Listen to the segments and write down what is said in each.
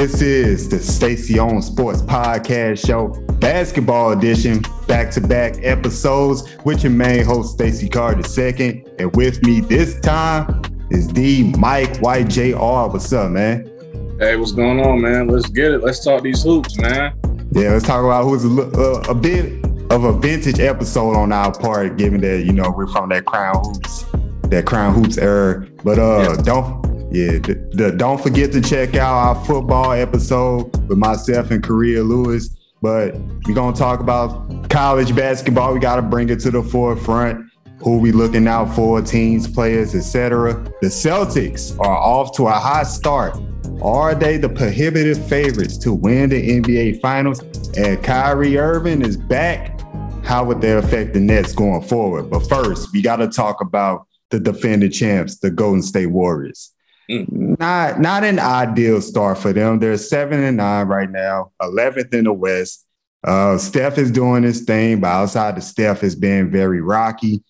This is the Stacey On Sports Podcast Show, basketball edition, back to back episodes with your main host, Stacey Carter II. And with me this time is the Mike White Jr. What's up, man? Hey, what's going on, man? Let's get it. Let's talk these hoops, man. Yeah, let's talk about who's a, uh, a bit of a vintage episode on our part, given that, you know, we're from that Crown Hoops, that Crown Hoops era. But uh, yeah. don't yeah, the, the, don't forget to check out our football episode with myself and Korea Lewis. But we're gonna talk about college basketball. We gotta bring it to the forefront. Who we looking out for, teams, players, etc. The Celtics are off to a hot start. Are they the prohibitive favorites to win the NBA Finals? And Kyrie Irving is back. How would that affect the Nets going forward? But first, we got to talk about the defending champs, the Golden State Warriors. Not not an ideal start for them. They're seven and nine right now, 11th in the West. Uh, Steph is doing his thing, but outside of Steph it's been very rocky.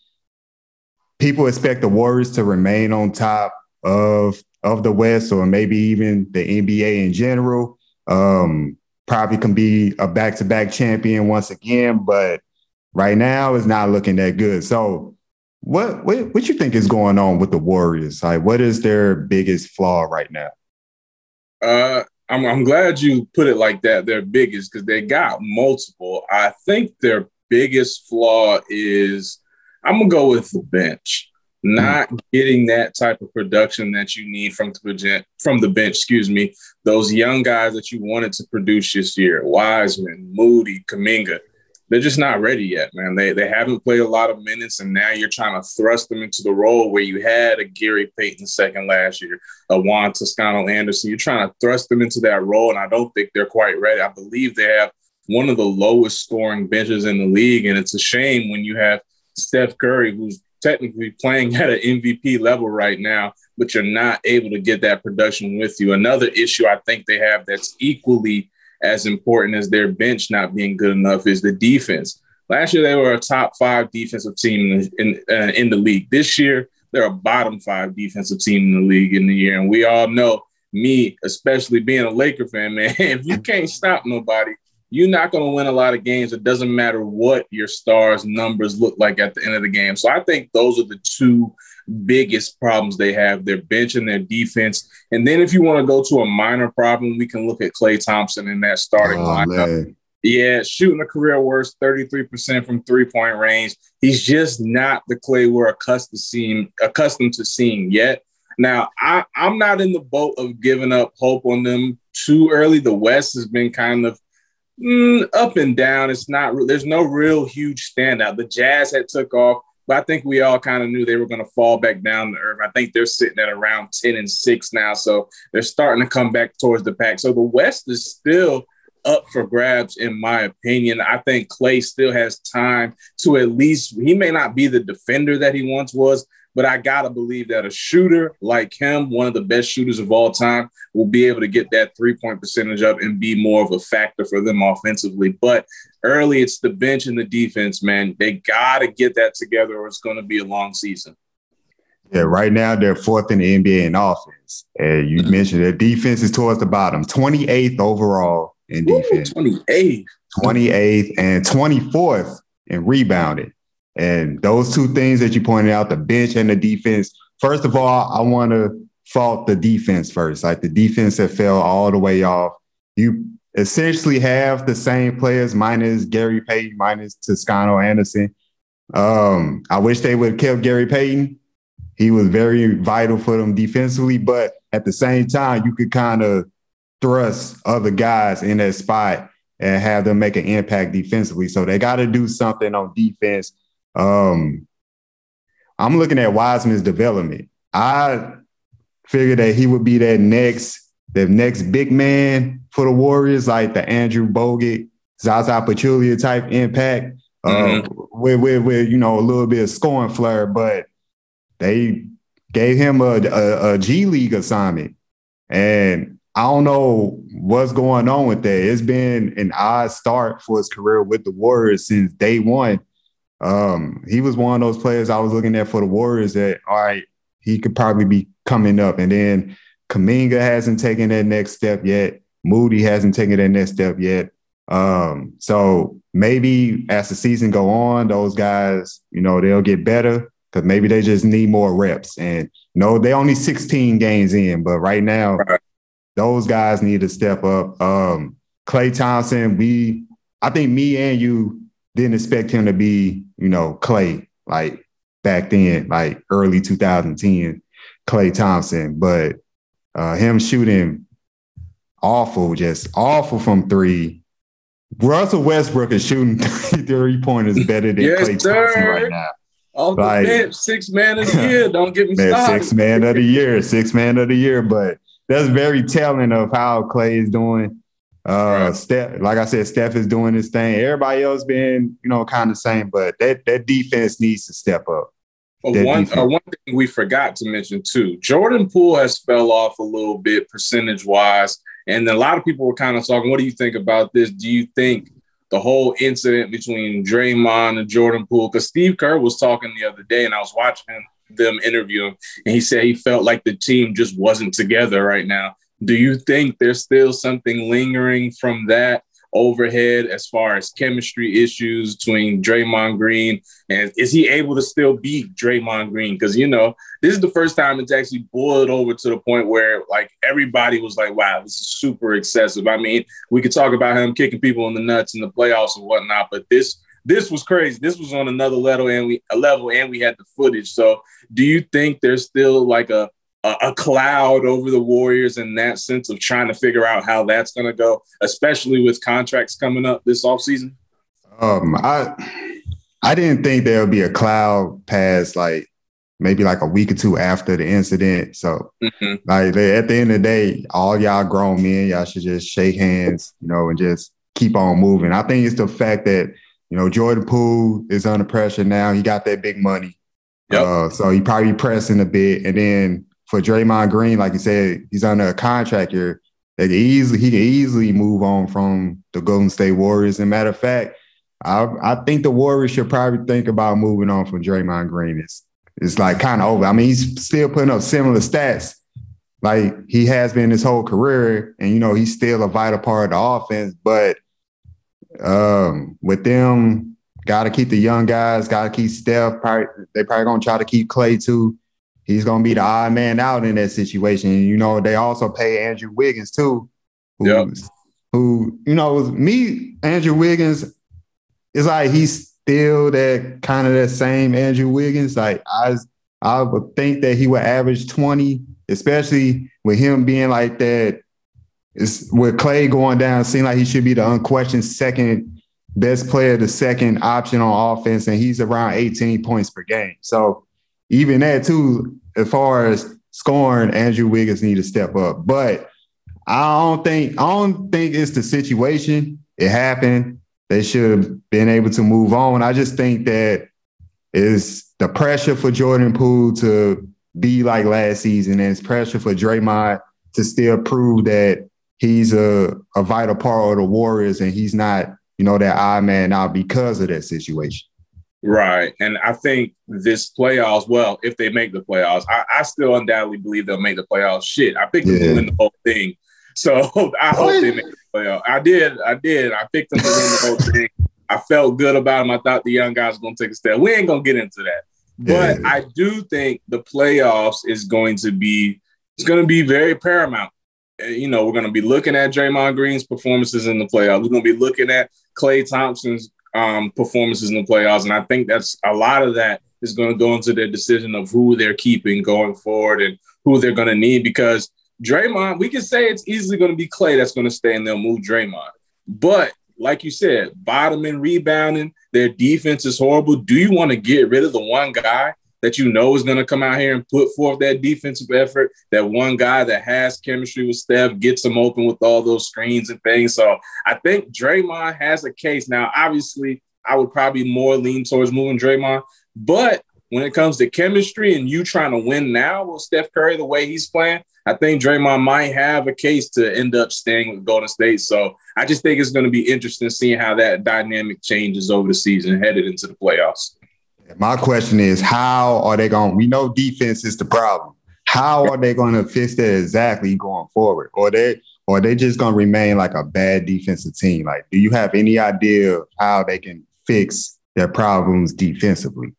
People expect the Warriors to remain on top of of the West, or maybe even the NBA in general. Um, probably can be a back to back champion once again, but right now it's not looking that good. So what, what what you think is going on with the Warriors? Like, what is their biggest flaw right now? Uh, I'm I'm glad you put it like that. Their biggest because they got multiple. I think their biggest flaw is I'm gonna go with the bench. Not mm. getting that type of production that you need from the from the bench. Excuse me, those young guys that you wanted to produce this year: Wiseman, Moody, Kuminga they're just not ready yet, man. They they haven't played a lot of minutes, and now you're trying to thrust them into the role where you had a Gary Payton second last year, a Juan Toscano Anderson. You're trying to thrust them into that role, and I don't think they're quite ready. I believe they have one of the lowest scoring benches in the league, and it's a shame when you have Steph Curry, who's technically playing at an MVP level right now, but you're not able to get that production with you. Another issue I think they have that's equally as important as their bench not being good enough is the defense. Last year they were a top five defensive team in in, uh, in the league. This year they're a bottom five defensive team in the league in the year, and we all know me, especially being a Laker fan, man. If you can't stop nobody, you're not going to win a lot of games. It doesn't matter what your stars' numbers look like at the end of the game. So I think those are the two biggest problems they have their bench and their defense. And then if you want to go to a minor problem, we can look at Klay Thompson in that starting oh, lineup. Man. Yeah, shooting a career worst 33% from three point range. He's just not the Klay we're accustomed to seeing, accustomed to seeing yet. Now, I, I'm not in the boat of giving up hope on them too early. The West has been kind of mm, up and down. It's not. There's no real huge standout. The Jazz had took off. But I think we all kind of knew they were going to fall back down to earth. I think they're sitting at around 10 and 6 now. So they're starting to come back towards the pack. So the West is still up for grabs, in my opinion. I think Klay still has time to at least, he may not be the defender that he once was, but I got to believe that a shooter like him, one of the best shooters of all time, will be able to get that three point percentage up and be more of a factor for them offensively. But early, it's the bench and the defense, man. They got to get that together or it's going to be a long season. Yeah, right now they're fourth in the NBA in offense. And you mm-hmm. mentioned their defense is towards the bottom, 28th overall in defense. 28th. 28th and 24th in rebounding. And those two things that you pointed out, the bench and the defense. First of all, I want to fault the defense first. Like the defense that fell all the way off. You essentially have the same players minus Gary Payton, minus Toscano Anderson. Um, I wish they would have kept Gary Payton. He was very vital for them defensively, but at the same time, you could kind of thrust other guys in that spot and have them make an impact defensively. So they got to do something on defense um, I'm looking at Wiseman's development. I figured that he would be that next, the next big man for the Warriors, like the Andrew Bogut, Zaza Pachulia type impact, uh, mm-hmm. uh, with, with, with, you know, a little bit of scoring flair, but they gave him a, a, a G League assignment. And I don't know what's going on with that. It's been an odd start for his career with the Warriors since day one. Um, he was one of those players I was looking at for the Warriors that, all right, he could probably be coming up. And then Kuminga hasn't taken that next step yet. Moody hasn't taken that next step yet. Um, so maybe as the season go on, those guys, you know, they'll get better because maybe they just need more reps. And you know, they only 16 games in, but right now, right. those guys need to step up. Um, Klay Thompson, we, I think me and you didn't expect him to be, you know, Klay like back then, like early 2010, Klay Thompson, but uh, him shooting awful, just awful from three. Russell Westbrook is shooting three pointers better than yes, sir. Thompson right now. On the bench, six man of the year. Don't get me man, started. Six man of the year, six man of the year. But that's very telling of how Klay is doing. Uh, right. Steph, like I said, Steph is doing his thing. Everybody else being, you know, kind of same, but that that defense needs to step up. Well, one uh, one thing we forgot to mention too, Jordan Poole has fell off a little bit percentage wise, and a lot of people were kind of talking. What do you think about this? Do you think the whole incident between Draymond and Jordan Poole? Because Steve Kerr was talking the other day, and I was watching them interview him, and he said he felt like the team just wasn't together right now. Do you think there's still something lingering from that? overhead as far as chemistry issues between Draymond Green and is he able to still beat Draymond Green? Because you know this is the first time it's actually boiled over to the point where like everybody was like, "Wow, this is super excessive." I mean, we could talk about him kicking people in the nuts in the playoffs and whatnot, but this this was crazy. This was on another level, and we a level, and we had the footage. So, do you think there's still like a a, a cloud over the Warriors in that sense of trying to figure out how that's going to go, especially with contracts coming up this offseason? Um, I I didn't think there would be a cloud past like maybe like a week or two after the incident. So, mm-hmm. like at the end of the day, all y'all grown men, y'all should just shake hands, you know, and just keep on moving. I think it's the fact that you know Jordan Poole is under pressure now. He got that big money, yep. uh, so he probably pressing a bit, and then for Draymond Green, like you said, he's under a contract here. They easily he can easily move on from the Golden State Warriors. And matter of fact, I I think the Warriors should probably think about moving on from Draymond Green. It's it's like kind of over. I mean, he's still putting up similar stats like he has been his whole career, and you know he's still a vital part of the offense. But um, with them, got to keep the young guys, got to keep Steph. Probably, they probably gonna try to keep Klay too he's gonna be the odd man out in that situation. You know, they also pay Andrew Wiggins too. Yep. Who, you know, me, Andrew Wiggins, is like he's still that kind of that same Andrew Wiggins. Like I I would think that he would average 20, especially with him being like that. It's with Klay going down, seeing like he should be the unquestioned second best player, the second option on offense, and he's around 18 points per game. So even that too, as far as scoring, Andrew Wiggins need to step up. But I don't think I don't think it's the situation. It happened. They should have been able to move on. I just think that is the pressure for Jordan Poole to be like last season, and it's pressure for Draymond to still prove that he's a, a vital part of the Warriors and he's not, you know, that odd man out because of that situation. Right. And I think this playoffs, well, if they make the playoffs, I, I still undoubtedly believe they'll make the playoffs. Shit, I picked them to win the whole thing. So I hope they make the playoffs. I did. I did. I picked them to win the whole thing. I felt good about them. I thought the young guys were going to take a step. We ain't going to get into that. But yeah. I do think the playoffs is going to be, it's going to be very paramount. You know, we're going to be looking at Draymond Green's performances in the playoffs. We're going to be looking at Klay Thompson's um, performances in the playoffs. And I think that's a lot of that is going to go into their decision of who they're keeping going forward and who they're going to need because Draymond, we can say it's easily going to be Klay that's going to stay and they'll move Draymond. But like you said, bottom and rebounding, their defense is horrible. Do you want to get rid of the one guy that you know is going to come out here and put forth that defensive effort. That one guy that has chemistry with Steph gets him open with all those screens and things. So I think Draymond has a case. Now, obviously, I would probably more lean towards moving Draymond, but when it comes to chemistry and you trying to win now with Steph Curry the way he's playing, I think Draymond might have a case to end up staying with Golden State. So I just think it's going to be interesting seeing how that dynamic changes over the season headed into the playoffs. My question is, how are they going? We know defense is the problem. How are they going to fix that exactly going forward? Or they, or they just gonna remain like a bad defensive team? Like, do you have any idea of how they can fix their problems defensively?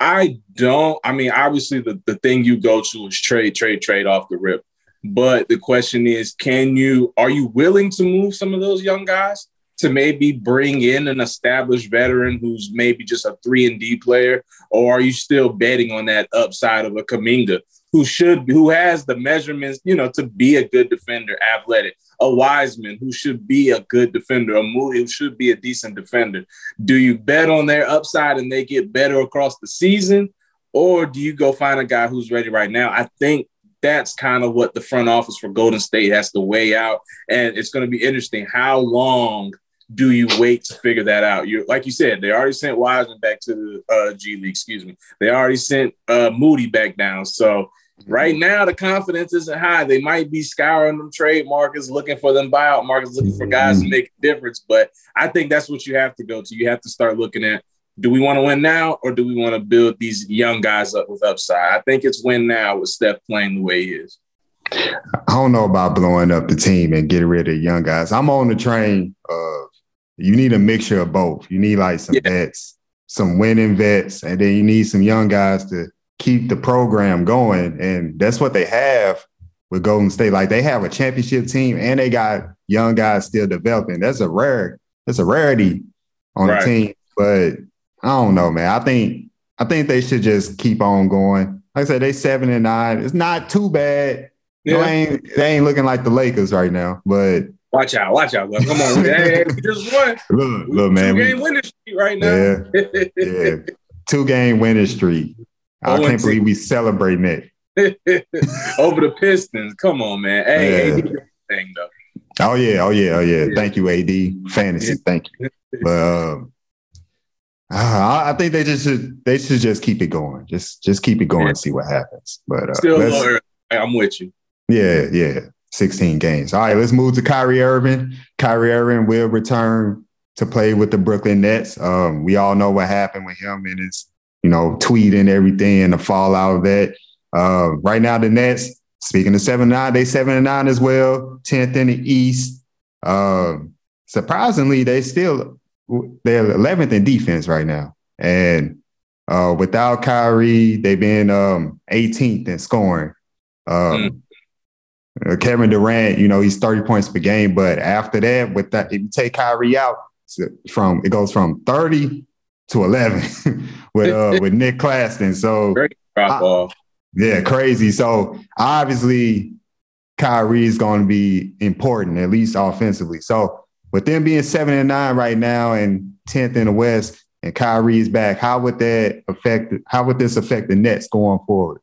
I don't. I mean, obviously, the, the thing you go to is trade, trade, trade off the rip. But the question is, can you, are you willing to move some of those young guys to maybe bring in an established veteran who's maybe just a three and D player? Or are you still betting on that upside of a Kuminga who should, who has the measurements, you know, to be a good defender, athletic, a Wiseman who should be a good defender, a Moody who should be a decent defender. Do you bet on their upside and they get better across the season? Or do you go find a guy who's ready right now? I think that's kind of what the front office for Golden State has to weigh out. And it's going to be interesting. How long do you wait to figure that out? You like you said, they already sent Wiseman back to the uh, G League. Excuse me. They already sent uh, Moody back down. So right now the confidence isn't high. They might be scouring them trade markets, looking for them buyout markets, looking for guys to make a difference. But I think that's what you have to go to. You have to start looking at do we want to win now or do we want to build these young guys up with upside? I think it's win now with Steph playing the way he is. I don't know about blowing up the team and getting rid of young guys. I'm on the train of you need a mixture of both. You need like some yeah. vets, some winning vets, and then you need some young guys to keep the program going. And that's what they have with Golden State. Like they have a championship team and they got young guys still developing. That's a rare, that's a rarity on right. the team. But I don't know, man. I think I think they should just keep on going. Like I said, they seven and nine. It's not too bad. Yeah. They ain't they ain't looking like the Lakers right now, but watch out, watch out. Come on, hey, we just won. Look, look, man. Two game winning streak right now. Yeah, yeah. Two game winning streak. I can't believe we celebrating it. Over the Pistons. Come on, man. Hey, yeah. thing though. Oh yeah, oh yeah, oh yeah. yeah. Thank you, AD. Fantasy. Thank you. But um, uh, I think they just should they should just keep it going. Just just keep it going and see what happens. But uh, still. I'm with you. Yeah, yeah. 16 games. All right, let's move to Kyrie Irving. Kyrie Irving will return to play with the Brooklyn Nets. Um, we all know what happened with him and his, you know, tweet and everything and the fallout of that. Uh, right now, the Nets, speaking of 7 9, they 7 and 9 as well, 10th in the East. Um, surprisingly, they still they're 11th in defense right now. And uh, without Kyrie, they've been um, 18th in scoring. Um, mm. Kevin Durant, you know, he's 30 points per game. But after that, with that, if you take Kyrie out, from it goes from 30 to 11 with uh, with Nic Claxton. So I, yeah, crazy. So obviously Kyrie is going to be important, at least offensively. So with them being seven and nine right now and 10th in the West and Kyrie's back, how would that affect how would this affect the Nets going forward?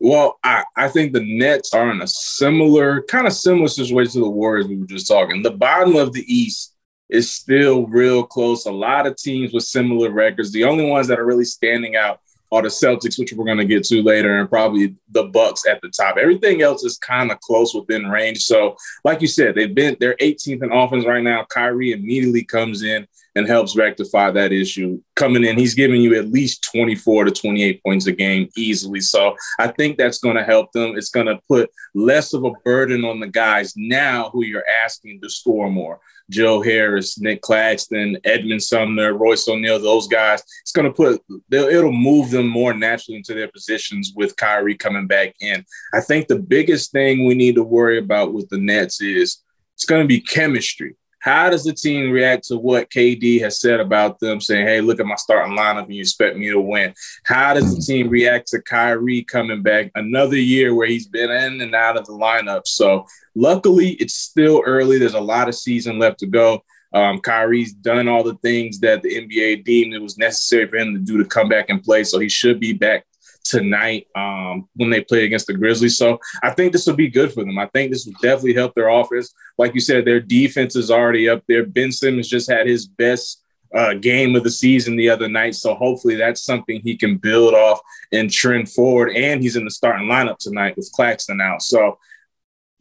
Well, I, I think the Nets are in a similar, kind of similar situation to the Warriors we were just talking. The bottom of the East is still real close. A lot of teams with similar records. The only ones that are really standing out are the Celtics, which we're going to get to later, and probably the Bucks at the top. Everything else is kind of close within range. So, like you said, they've been they're 18th in offense right now. Kyrie immediately comes in and helps rectify that issue. Coming in, he's giving you at least 24 to 28 points a game easily. So I think that's going to help them. It's going to put less of a burden on the guys now who you're asking to score more. Joe Harris, Nic Claxton, Edmond Sumner, Royce O'Neale, those guys. It's going to put, it'll move them more naturally into their positions with Kyrie coming back in. I think the biggest thing we need to worry about with the Nets is it's going to be chemistry. How does the team react to what KD has said about them, saying, "Hey, look at my starting lineup, and you expect me to win"? How does the team react to Kyrie coming back another year where he's been in and out of the lineup? So, luckily, it's still early. There's a lot of season left to go. Um, Kyrie's done all the things that the NBA deemed it was necessary for him to do to come back and play, so he should be back tonight um, when they play against the Grizzlies. So I think this will be good for them. I think this will definitely help their offense. Like you said, their defense is already up there. Ben Simmons just had his best uh, game of the season the other night. So hopefully that's something he can build off and trend forward. And he's in the starting lineup tonight with Claxton out. So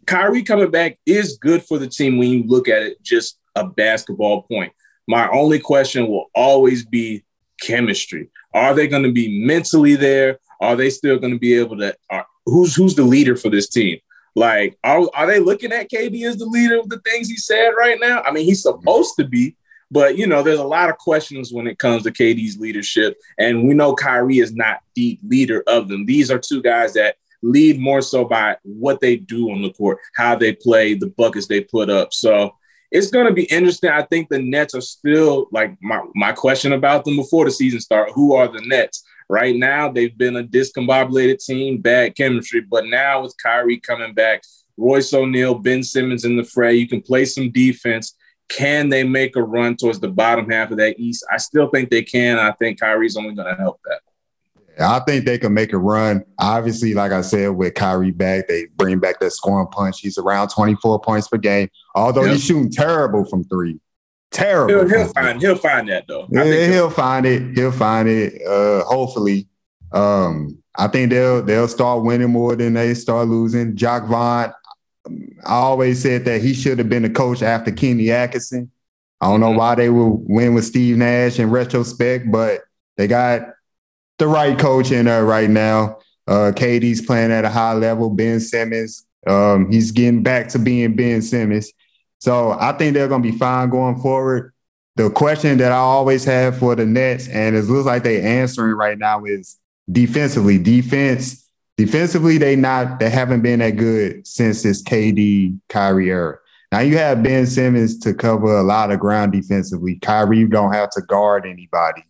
Kyrie coming back is good for the team when you look at it just a basketball point. My only question will always be chemistry. Are they going to be mentally there? Are they still going to be able to? Are, who's who's the leader for this team? Like, are, are they looking at KD as the leader of the things he said right now? I mean, he's supposed to be, but you know, there's a lot of questions when it comes to KD's leadership, and we know Kyrie is not the leader of them. These are two guys that lead more so by what they do on the court, how they play, the buckets they put up. So it's going to be interesting. I think the Nets are still like my, my question about them before the season start. Who are the Nets? Right now, they've been a discombobulated team, bad chemistry. But now with Kyrie coming back, Royce O'Neale, Ben Simmons in the fray, you can play some defense. Can they make a run towards the bottom half of that East? I still think they can. I think Kyrie's only going to help that. I think they can make a run. Obviously, like I said, with Kyrie back, they bring back that scoring punch. He's around 24 points per game, although yep. he's shooting terrible from three. Terrible. He'll, he'll find he'll find that though. Yeah, he'll, he'll find it. He'll find it. Uh, hopefully. Um, I think they'll they'll start winning more than they start losing. Jacque Vaughn, I always said that he should have been the coach after Kenny Atkinson. I don't know mm-hmm. why they will win with Steve Nash in retrospect, but they got the right coach in there right now. Uh, KD's playing at a high level. Ben Simmons, um, he's getting back to being Ben Simmons. So I think they're going to be fine going forward. The question that I always have for the Nets, and it looks like they're answering right now, is defensively. Defense, defensively, they not they haven't been that good since this KD Kyrie era. Now you have Ben Simmons to cover a lot of ground defensively. Kyrie don't have to guard anybody.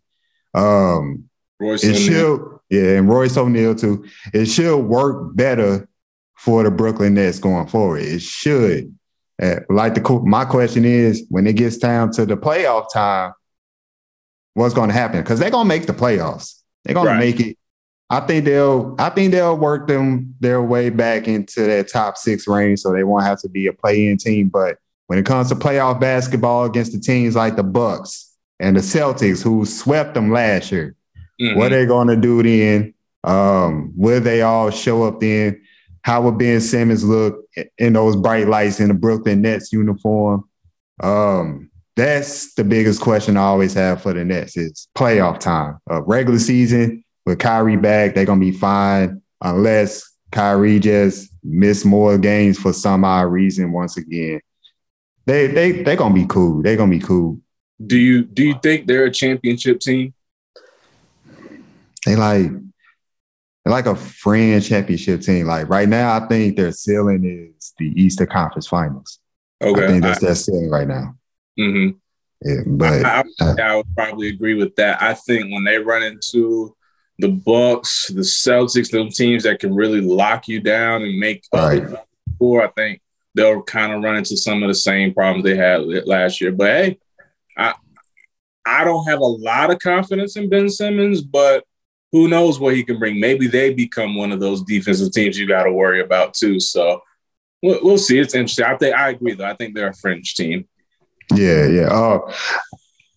Um, Royce it should, yeah, and Royce O'Neale too. It should work better for the Brooklyn Nets going forward. It should. Uh, like the my question is, when it gets down to the playoff time, what's going to happen? Because they're going to make the playoffs. They're going right. to make it. I think they'll. I think they'll work them their way back into that top six range, so they won't have to be a play-in team. But when it comes to playoff basketball against the teams like the Bucks and the Celtics, who swept them last year, Mm-hmm. What they going to do then? Um, will they all show up then? How will Ben Simmons look in those bright lights in the Brooklyn Nets uniform? Um, that's the biggest question I always have for the Nets is playoff time. Uh, regular season with Kyrie back, they're gonna be fine unless Kyrie just miss more games for some odd reason once again. They they they're gonna be cool. They're gonna be cool. Do you do you think they're a championship team? they like they're like a friend championship team. Like right now, I think their ceiling is the Eastern Conference Finals. Okay, I think that's I, their ceiling right now. Mm-hmm. Yeah, but I, I, uh, I, would probably agree with that. I think when they run into the Bucks, the Celtics, those teams that can really lock you down and make right. score, I think they'll kind of run into some of the same problems they had last year. But hey, I I don't have a lot of confidence in Ben Simmons, but who knows what he can bring? Maybe they become one of those defensive teams you got to worry about too. So we'll, we'll, see. It's interesting. I think I agree though. I think they're a fringe team. Yeah, yeah. Uh,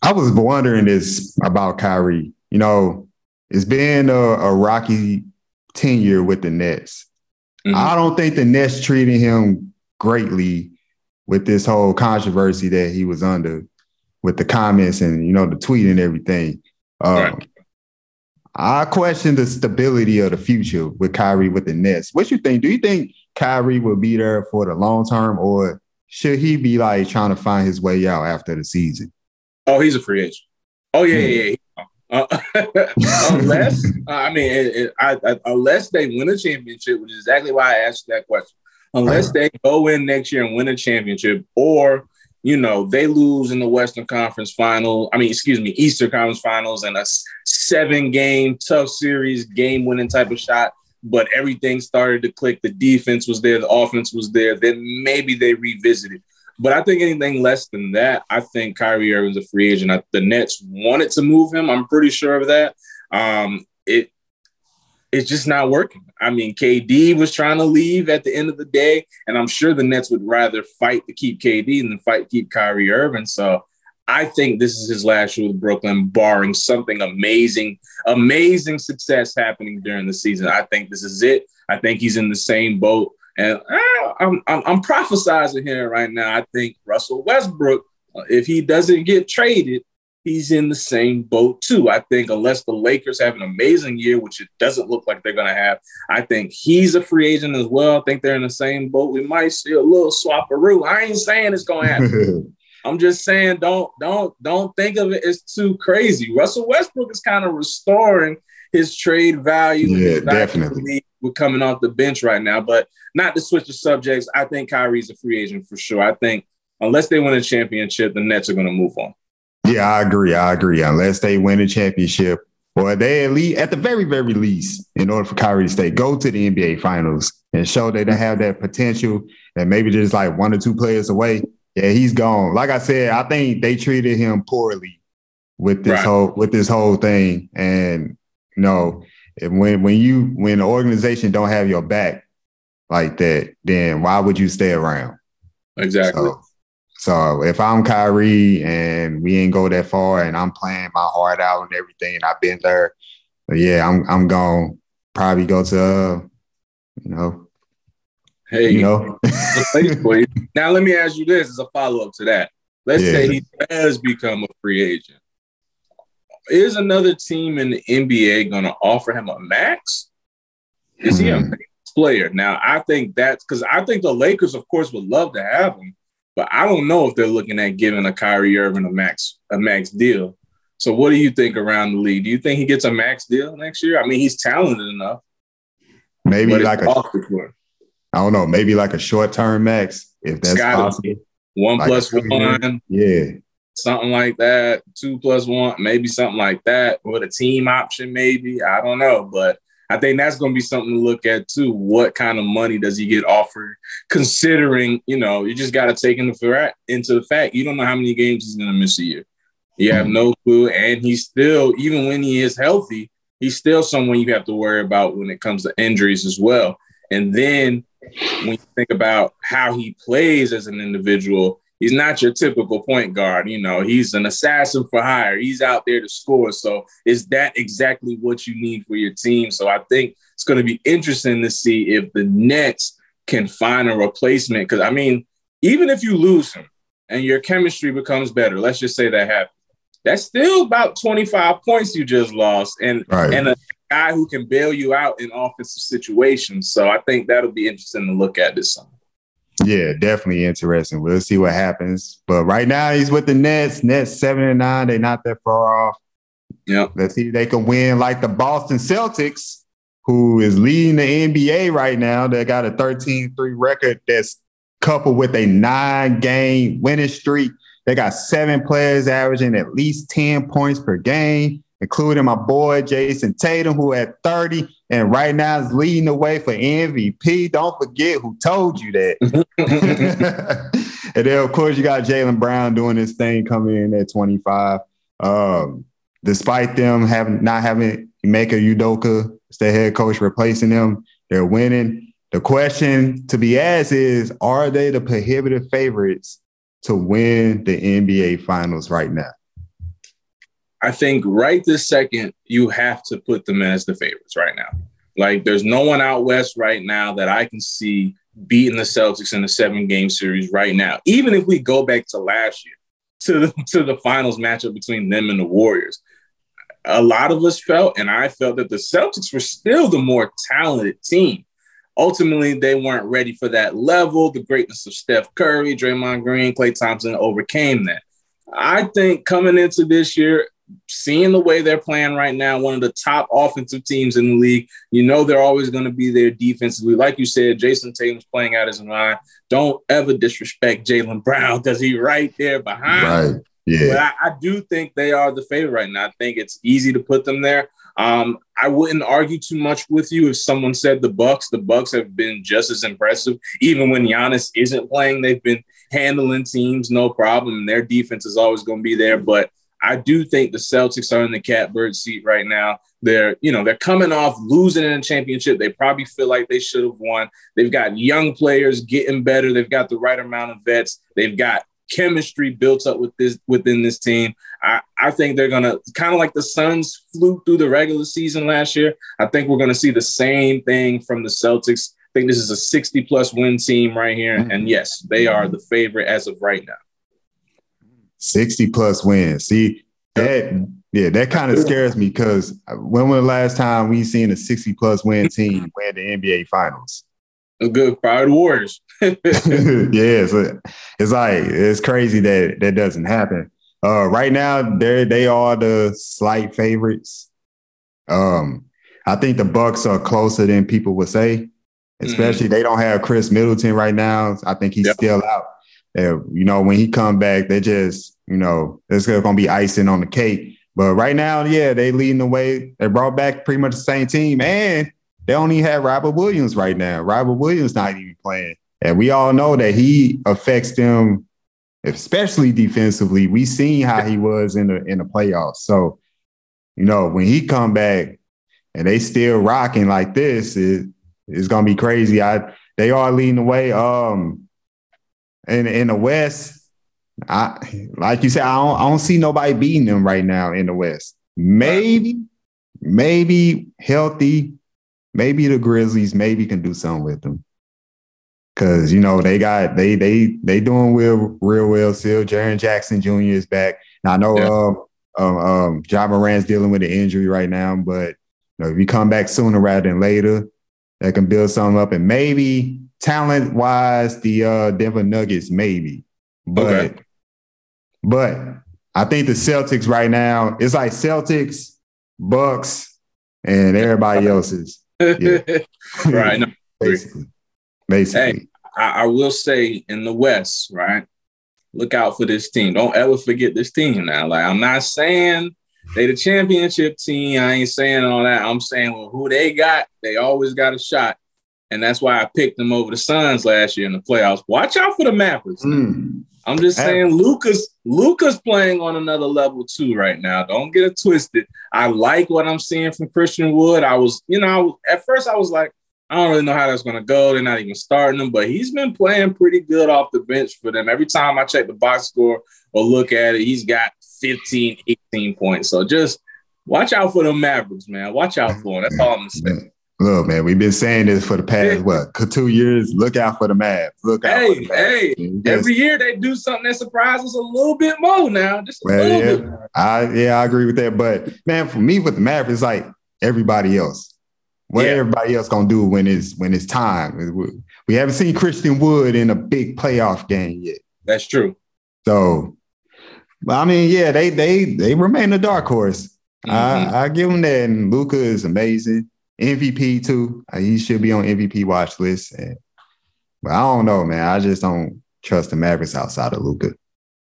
I was wondering this about Kyrie. You know, it's been a, a rocky tenure with the Nets. Mm-hmm. I don't think the Nets treated him greatly with this whole controversy that he was under with the comments and you know the tweet and everything. Um, right. I question the stability of the future with Kyrie with the Nets. What you think? Do you think Kyrie will be there for the long term, or should he be like trying to find his way out after the season? Oh, he's a free agent. Oh yeah, yeah. yeah. Uh, unless uh, I mean, it, it, I, I, unless they win a championship, which is exactly why I asked that question. Unless they go in next year and win a championship, or you know, they lose in the Western Conference final. I mean, excuse me, Eastern Conference finals and a seven game tough series, game winning type of shot. But everything started to click. The defense was there, the offense was there. Then maybe they revisited. But I think anything less than that, I think Kyrie Irving's a free agent. I, the Nets wanted to move him. I'm pretty sure of that. Um, it it's just not working. I mean, KD was trying to leave at the end of the day, and I'm sure the Nets would rather fight to keep KD than fight to keep Kyrie Irving. So I think this is his last year with Brooklyn, barring something amazing, amazing success happening during the season. I think this is it. I think he's in the same boat. And uh, I'm, I'm, I'm prophesizing here right now. I think Russell Westbrook, if he doesn't get traded, he's in the same boat too. I think unless the Lakers have an amazing year, which it doesn't look like they're going to have, I think he's a free agent as well. I think they're in the same boat. We might see a little swapperoo. I ain't saying it's going to happen. I'm just saying don't don't don't think of it as too crazy. Russell Westbrook is kind of restoring his trade value. Yeah, definitely. We're coming off the bench right now, but not to switch the subjects. I think Kyrie's a free agent for sure. I think unless they win a championship, the Nets are going to move on. Yeah, I agree. I agree. Unless they win a championship, or they at least, at the very, very least, in order for Kyrie to stay, go to the NBA Finals and show they have that potential, and maybe just like one or two players away. Yeah, he's gone. Like I said, I think they treated him poorly with this right. whole with this whole thing, and you know, when when you when the organization don't have your back like that, then why would you stay around? Exactly. So, so if I'm Kyrie and we ain't go that far and I'm playing my heart out and everything, and I've been there, yeah, I'm I'm gonna probably go to uh, you know. Hey, you know. now let me ask you this as a follow up to that. Let's yeah. say he does become a free agent. Is another team in the NBA going to offer him a max? Is mm-hmm. he a hmm. player? Now, I think that's because I think the Lakers, of course, would love to have him. But I don't know if they're looking at giving a Kyrie Irving a max a max deal. So what do you think around the league? Do you think he gets a max deal next year? I mean, he's talented enough. Maybe like a I don't know, maybe like a short term max if that's possible. One like plus one. Yeah. Something like that. Two plus one, maybe something like that. With a team option, maybe. I don't know. But I think that's going to be something to look at too. What kind of money does he get offered? Considering, you know, you just got to take into the, into the fact you don't know how many games he's going to miss a year. You have no clue, and he's still, even when he is healthy, he's still someone you have to worry about when it comes to injuries as well. And then when you think about how he plays as an individual, he's not your typical point guard. You know, he's an assassin for hire. He's out there to score. So is that exactly what you need for your team? So I think it's going to be interesting to see if the Nets can find a replacement. Because I mean, even if you lose him and your chemistry becomes better, let's just say that happens. That's still about 25 points you just lost, and right. and a guy who can bail you out in offensive situations. So I think that'll be interesting to look at this summer. Yeah, definitely interesting. We'll see what happens. But right now he's with the Nets. Nets seven and nine. They're not that far off. Yeah. Let's see if they can win like the Boston Celtics, who is leading the NBA right now. They got a 13-3 record that's coupled with a nine-game winning streak. They got seven players averaging at least 10 points per game including my boy Jayson Tatum, who at 30 and right now is leading the way for MVP. Don't forget who told you that. and then, of course, you got Jaylen Brown doing this thing coming in at 25. Um, despite them having not having Ime Udoka as their head coach replacing them, they're winning. The question to be asked is Are they the prohibitive favorites to win the NBA Finals right now? I think right this second, you have to put them as the favorites right now. Like there's no one out west right now that I can see beating the Celtics in a seven game series right now. Even if we go back to last year, to the, to the finals matchup between them and the Warriors, a lot of us felt, and I felt that the Celtics were still the more talented team. Ultimately, they weren't ready for that level. The greatness of Steph Curry, Draymond Green, Klay Thompson overcame that. I think coming into this year, seeing the way they're playing right now, one of the top offensive teams in the league, you know they're always going to be there defensively. Like you said, Jayson Tatum's playing out his mind. Don't ever disrespect Jaylen Brown because he's right there behind. Right. Yeah. But I, I, do think they are the favorite right now. I think it's easy to put them there. Um, I wouldn't argue too much with you if someone said the Bucks. The Bucks have been just as impressive, even when Giannis isn't playing. They've been handling teams no problem. Their defense is always going to be there, but I do think the Celtics are in the catbird seat right now. They're, you know, they're coming off losing in a championship. They probably feel like they should have won. They've got young players getting better. They've got the right amount of vets. They've got chemistry built up with this within this team. I, I think they're gonna kind of like the Suns flew through the regular season last year. I think we're gonna see the same thing from the Celtics. I think this is a 60 plus win team right here. Mm-hmm. And yes, they are the favorite as of right now. 60 plus wins. See, that yeah, that kind of scares me because when was the last time we seen a 60 plus win team win the NBA finals? A good probably the Warriors. yeah, so it's like it's crazy that that doesn't happen. Uh, right now, they they are the slight favorites. Um, I think the Bucks are closer than people would say. Especially mm-hmm. they don't have Khris Middleton right now. I think he's yep. still out. Uh, you know, when he come back, they just you know it's gonna be icing on the cake. But right now, yeah, they leading the way. They brought back pretty much the same team, and they only have Robert Williams right now. Robert Williams not even playing, and we all know that he affects them, especially defensively. We seen how he was in the in the playoffs. So, you know, when he come back and they still rocking like this, it, it's gonna be crazy. I they are leading the way. Um, in in the West, I like you said, I don't, I don't see nobody beating them right now in the West. Maybe, maybe healthy, maybe the Grizzlies maybe can do something with them. Cause you know they got they they they doing real real well still. Jaren Jackson Jr. is back. Now I know yeah. um um um Ja Morant's dealing with an injury right now, but you know if you come back sooner rather than later, that can build something up. And maybe talent wise, the uh Denver Nuggets, maybe. But okay. But I think the Celtics right now, it's like Celtics, Bucks, and everybody else's. Yeah. right. No, basically. Basically. Hey, I, I will say in the West, right? Look out for this team. Don't ever forget this team now. Like I'm not saying they the championship team. I ain't saying all that. I'm saying well, who they got, they always got a shot. And that's why I picked them over the Suns last year in the playoffs. Watch out for the Mavericks. Mm. I'm just saying Lucas Lucas playing on another level too right now. Don't get it twisted. I like what I'm seeing from Christian Wood. I was, you know, at first I was like, I don't really know how that's going to go. They're not even starting him, but he's been playing pretty good off the bench for them. Every time I check the box score or look at it, he's got 15, 18 points. So just watch out for the Mavericks, man. Watch out mm-hmm. for them. That's all I'm saying. Look, man, we've been saying this for the past what two years. Look out for the Mavs. Look out. Hey, hey! Every year they do something that surprises a little bit more. Now, just a well, little yeah, bit. I yeah, I agree with that. But man, for me with the Mavericks, it's like everybody else. What yeah. everybody else gonna do when it's when it's time? We haven't seen Christian Wood in a big playoff game yet. That's true. So I mean, yeah, they they they remain a dark horse. Mm-hmm. I, I give them that. And Luka is amazing. MVP too. Uh, he should be on MVP watch list. And, but I don't know, man. I just don't trust the Mavericks outside of Luka.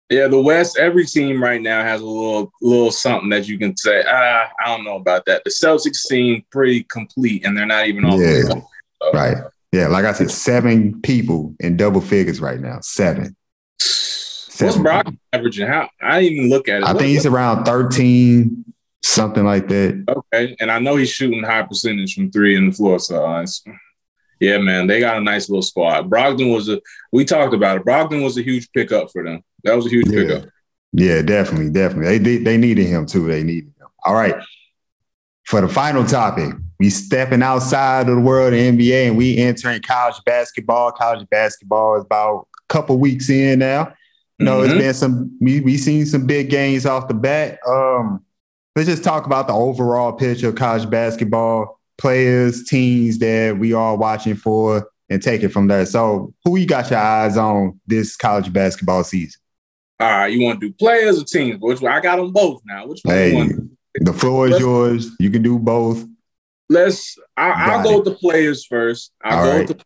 Yeah, the West. Every team right now has a little little something that you can say. Ah, I don't know about that. The Celtics seem pretty complete, and they're not even on. Yeah, so. right. Yeah, like I said, seven people in double figures right now. Seven. What's Brock averaging? How I didn't even look at it. I what, think he's around 13, something like that. Okay. And I know he's shooting high percentage from three in the floor. So uh, yeah, man, they got a nice little squad. Brogdon was a we talked about it. Brogdon was a huge pickup for them. That was a huge yeah. pickup. Yeah, definitely, definitely. They, they they needed him too. They needed him. All right. For the final topic, we stepping outside of the world of NBA and we entering college basketball. College basketball is about a couple weeks in now. You know, mm-hmm. it's been some we we seen some big games off the bat. Um, let's just talk about the overall picture of college basketball players, teams that we are watching for, and take it from there. So, who you got your eyes on this college basketball season? All right, you want to do players or teams? Which one? I got them both now. Which one? Hey, the floor is let's, yours. You can do both. Let's. I, will go with the players first. I'll All go right. with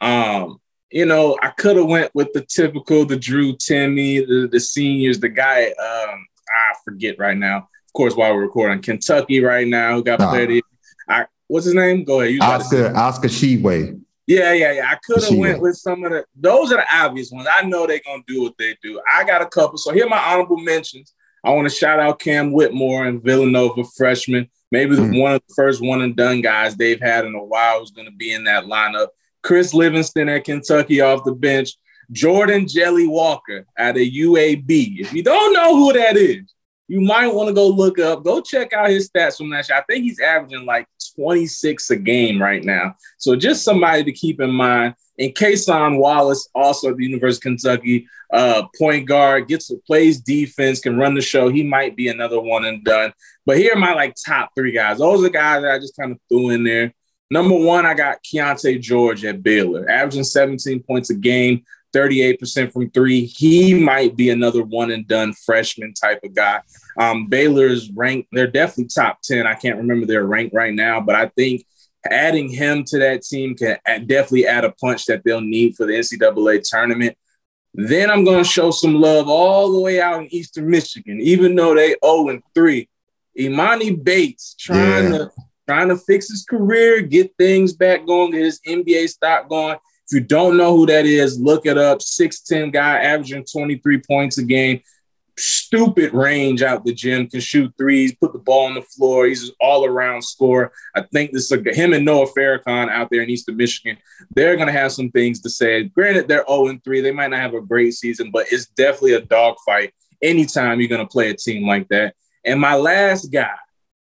the. Um, you know, I could have went with the typical, the Drew Timme, the, the seniors, the guy, um, I forget right now. Of course, while we're recording, Kentucky right now, who got uh, played. I what's his name? Go ahead. You Oscar Oscar Tshiebwe. Yeah, yeah, yeah. I could have went with some of the. Those are the obvious ones. I know they're gonna do what they do. I got a couple. So here are my honorable mentions. I want to shout out Cam Whitmore and Villanova freshman. Maybe mm. one of the first one and done guys they've had in a while who's going to be in that lineup. Chris Livingston at Kentucky off the bench, Jordan Jelly Walker at a UAB. If you don't know who that is, you might want to go look up, go check out his stats from that year. I think he's averaging like 26 a game right now. So just somebody to keep in mind. And Cason Wallace, also at the University of Kentucky, uh, point guard, gets plays defense, can run the show. He might be another one and done. But here are my like top three guys. Those are the guys that I just kind of threw in there. Number one, I got Keyonte George at Baylor, averaging 17 points a game, 38% from three. He might be another one and done freshman type of guy. Um, Baylor's ranked, they're definitely top 10. I can't remember their rank right now, but I think adding him to that team can definitely add a punch that they'll need for the NCAA tournament. Then I'm going to show some love all the way out in Eastern Michigan, even though they 0 and 3. Emoni Bates trying yeah. to trying to fix his career, get things back going, get his NBA stock going. If you don't know who that is, look it up. 6'10 guy averaging 23 points a game. Stupid range out the gym, can shoot threes, put the ball on the floor. He's an all around scorer. I think this is a, him and Noah Farrakhan out there in Eastern Michigan. They're going to have some things to say. Granted, they're 0 3. They might not have a great season, but it's definitely a dogfight anytime you're going to play a team like that. And my last guy,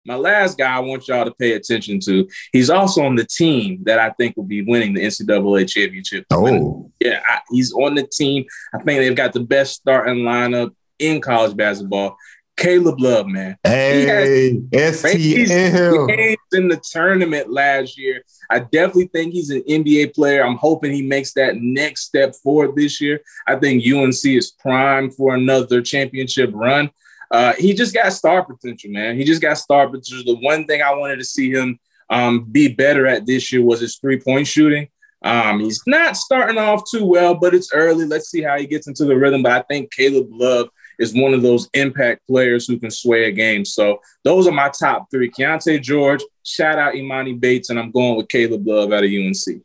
my last guy I want y'all to pay attention to. He's also on the team that I think will be winning the NCAA championship. Oh, yeah, I, he's on the team. I think they've got the best starting lineup in college basketball. Caleb Love, man. Hey, STL. in the tournament last year. I definitely think he's an NBA player. I'm hoping he makes that next step forward this year. I think UNC is primed for another championship run. Uh, he just got star potential, man. He just got star potential. The one thing I wanted to see him um, be better at this year was his three point shooting. Um, he's not starting off too well, but it's early. Let's see how he gets into the rhythm. But I think Caleb Love is one of those impact players who can sway a game. So those are my top three. Keyonte George, shout out Emoni Bates, and I'm going with Caleb Love out of UNC.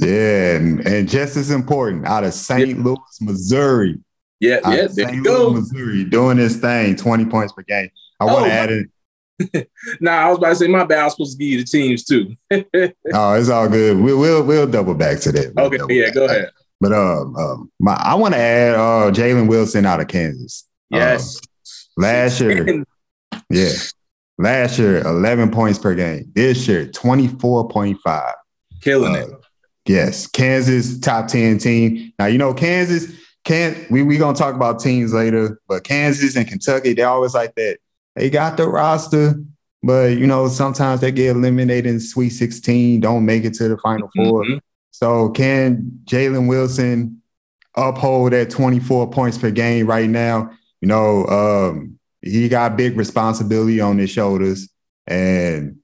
Yeah, and, and just as important, out of St. Yeah. Louis, Missouri. Yeah, yeah, there St. you go. Missouri doing this thing, 20 points per game. I want to oh, add it. nah, I was about to say my bad. I was supposed to give you the teams too. oh, it's all good. We'll we'll, we'll double back to that. We'll okay, yeah, go ahead. But um, um my I want to add uh Jalen Wilson out of Kansas. Yes. Um, last year, yeah. Last year, 11 points per game. This year, 24.5. Killing uh, it. Yes. Kansas top 10 team. Now, you know, Kansas can't we we gonna talk about teams later, but Kansas and Kentucky, they always like that. They got the roster, but you know, sometimes they get eliminated in Sweet 16, don't make it to the final 4 mm-hmm. So can Jalen Wilson uphold that 24 points per game right now? You know, um, he got big responsibility on his shoulders. And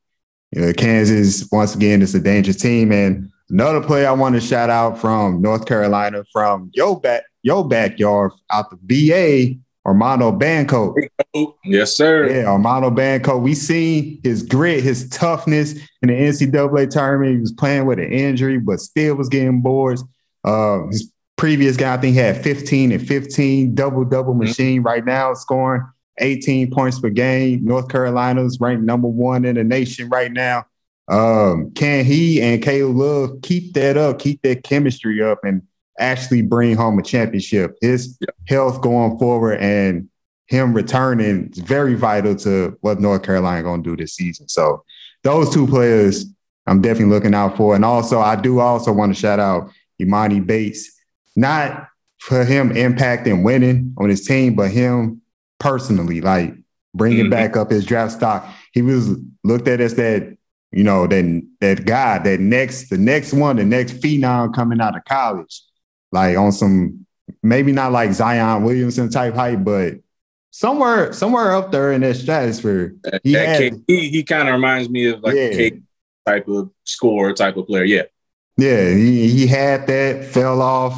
you know, Kansas, once again, is a dangerous team. And another player I want to shout out from North Carolina, from your back, your backyard out the VA, Armando Bacot. Yes, sir. Yeah, Armando Bacot. We seen his grit, his toughness in the NCAA tournament. He was playing with an injury, but still was getting boards. Uh, his previous guy, I think, had 15 and 15, double double mm-hmm. machine. Right now, scoring 18 points per game. North Carolina's ranked number one in the nation right now. Um, can he and Caleb Love keep that up, keep that chemistry up, and actually bring home a championship. His yeah. health going forward and him returning is very vital to what North Carolina going to do this season. So those two players I'm definitely looking out for. And also, I do also want to shout out Emoni Bates, not for him impacting winning on his team, but him personally, like bringing mm-hmm. back up his draft stock. He was looked at as that, you know, that that guy, that next, the next one, the next phenom coming out of college like on some maybe not like Zion Williamson type height, but somewhere somewhere up there in that stratosphere. He had, he, he kind of reminds me of like yeah. a K type of score type of player. Yeah. Yeah, he, he had that, fell off,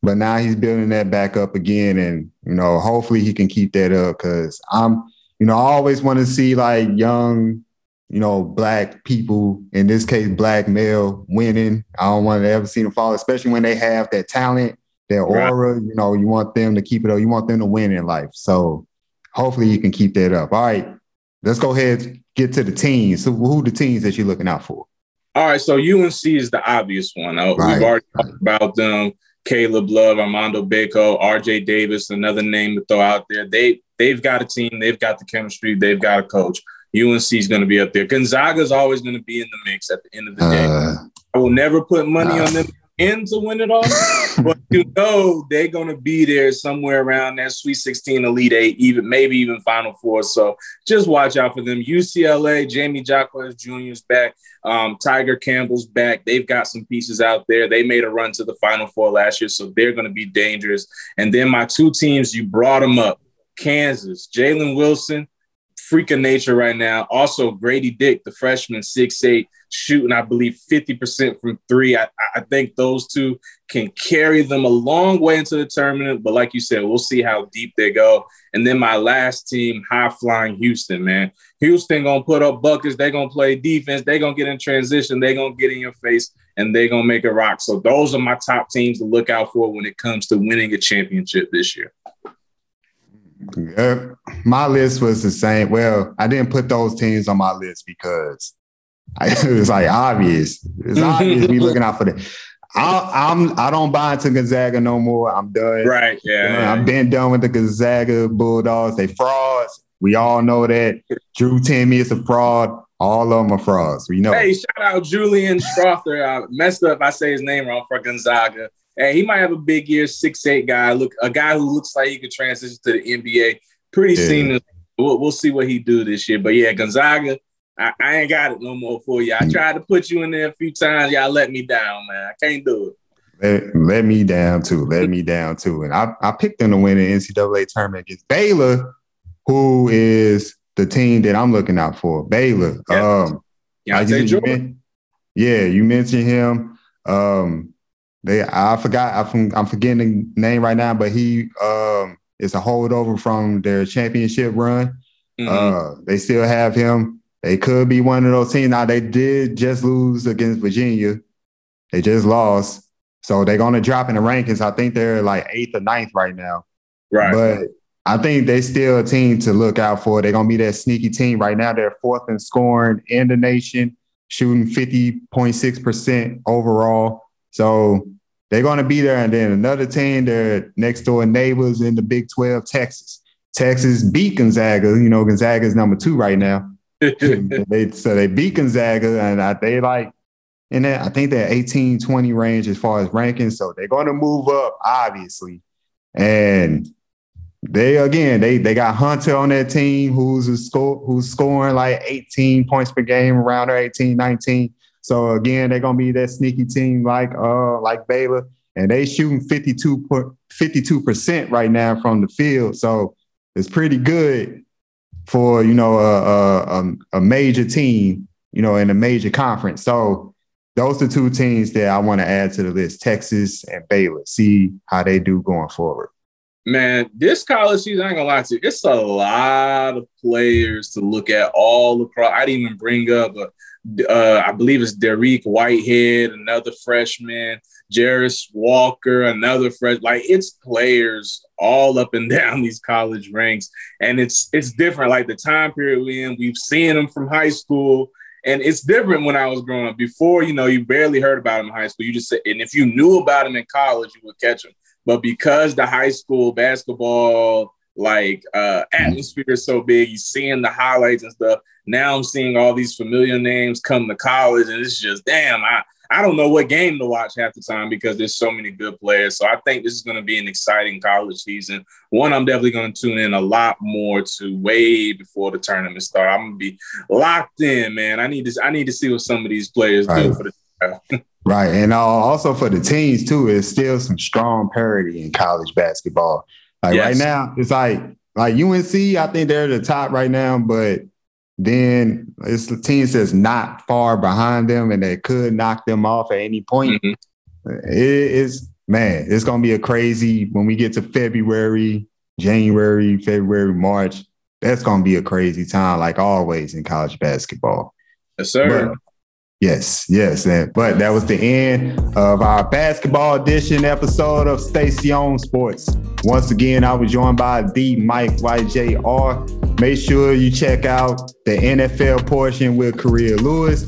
but now he's building that back up again. And, you know, hopefully he can keep that up because I'm, you know, I always want to see like young you know, black people, in this case, black male winning. I don't want to ever see them fall, especially when they have that talent, their aura. Right. You know, you want them to keep it up. You want them to win in life. So hopefully you can keep that up. All right, let's go ahead get to the teams. So who the teams that you're looking out for? All right, so UNC is the obvious one. Uh, right. We've already talked about them. Caleb Love, Armando Bacot, RJ Davis, another name to throw out there. They they've got a team, they've got the chemistry, they've got a coach. UNC is going to be up there. Gonzaga is always going to be in the mix at the end of the day. Uh, I will never put money uh, on them in to win it all, but you know they're going to be there somewhere around that Sweet 16, Elite Eight, even maybe even Final Four. So just watch out for them. UCLA, Jaime Jaquez Jr. is back. Um, Tyger Campbell's back. They've got some pieces out there. They made a run to the Final Four last year, so they're going to be dangerous. And then my two teams, you brought them up. Kansas, Jalen Wilson, freak of nature right now. Also, Grady Dick, the freshman, six eight, shooting, I believe, 50% from three. I, I think those two can carry them a long way into the tournament. But like you said, we'll see how deep they go. And then my last team, high flying Houston, man. Houston gonna put up buckets. They're gonna play defense. They're gonna get in transition. They're gonna get in your face and they're gonna make it rock. So those are my top teams to look out for when it comes to winning a championship this year. My list was the same. Well, I didn't put those teams on my list because I, it was like obvious. It's obvious we looking out for them. I, I'm I don't buy into Gonzaga no more. I'm done. Right. Yeah. I've been done with the Gonzaga Bulldogs. They frauds. We all know that. Drew Timme is a fraud. All of them are frauds. We know. Hey, shout out Julian Strawther. I messed up. I say his name wrong for Gonzaga. Hey, he might have a big year, six eight guy. Look, a guy who looks like he could transition to the NBA pretty yeah. seamless. We'll, we'll see what he do this year. But yeah, Gonzaga, I, I, ain't got it no more for you. I mm. tried to put you in there a few times. Y'all let me down, man. I can't do it. Let, let me down too. Let me down too. And I, I picked them to win the NCAA tournament against Baylor, who is the team that I'm looking out for. Baylor. Yeah. Um, yeah, you, yeah, you mentioned him. Um, they I forgot I'm, I'm forgetting the name right now, but he um is a holdover from their championship run. Mm-hmm. Uh, they still have him. They could be one of those teams. Now they did just lose against Virginia. They just lost. So they're gonna drop in the rankings. I think they're like eighth or ninth right now. Right. But I think they still a team to look out for. They're gonna be that sneaky team. Right now, they're fourth in scoring in the nation, shooting 50.6% overall. So they're going to be there. And then another team, their next door neighbors in the Big 12, Texas. Texas beat Gonzaga. You know, Gonzaga is number two right now. they, so they beat Gonzaga, and I, they like, and I think they're 18, 20 range as far as ranking. So they're going to move up, obviously. And they again, they they got Hunter on their team who's a score who's scoring like 18 points per game around there, 18, 19. So again, they're gonna be that sneaky team like uh like Baylor, and they shooting 52 percent right now from the field. So it's pretty good for you know a, a, a major team, you know, in a major conference. So those are two teams that I want to add to the list: Texas and Baylor. See how they do going forward. Man, this college season, I ain't gonna lie to you, it's a lot of players to look at all across. I didn't even bring up a uh, I believe it's Dariq Whitehead, another freshman, Jarace Walker, another fresh. Like it's players all up and down these college ranks, and it's it's different. Like the time period we in, we've seen them from high school, and it's different when I was growing up. Before, you know, you barely heard about them in high school. You just said, and if you knew about them in college, you would catch them. But because the high school basketball like uh atmosphere is so big, you seeing the highlights and stuff now I'm seeing all these familiar names come to college, and it's just damn. I I don't know what game to watch half the time because there's so many good players. So I think this is going to be an exciting college season. One, I'm definitely going to tune in a lot more to way before the tournament start. I'm going to be locked in, man. I need to I need to see what some of these players right. do for the. right, and uh, also for the teams too, it's still some strong parity in college basketball. Like yes. right now, it's like like UNC. I think they're the top right now, but then it's the team that's not far behind them and they could knock them off at any point. Mm-hmm. It is man, it's gonna be a crazy when we get to February, January, February, March. That's gonna be a crazy time, like always in college basketball. Yes, sir. But, yes, yes. And, but that was the end of our basketball edition episode of Station Sports. Once again, I was joined by the Mike YJR. Make sure you check out the NFL portion with Korea Lewis.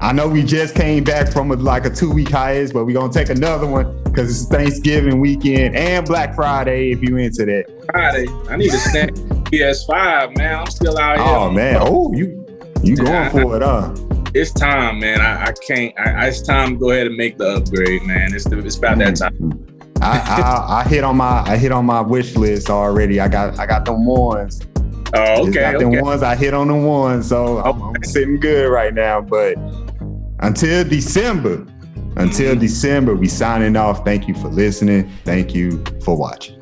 I know we just came back from a, like a two week hiatus, but we're gonna take another one because it's Thanksgiving weekend and Black Friday if you into that. Friday, I need to snap PS5, man. I'm still out here. Oh man, oh you you going for it, huh? it's time, man. I, I can't. I, it's time to go ahead and make the upgrade, man. It's the, it's about that mm-hmm. time. I, I, I hit on my I hit on my wish list already. I got I got them ones. Oh, okay. Got okay. ones. I hit on the ones, so okay. I'm, I'm, sitting good right now. But until December, until mm-hmm. December, we signing off. Thank you for listening. Thank you for watching.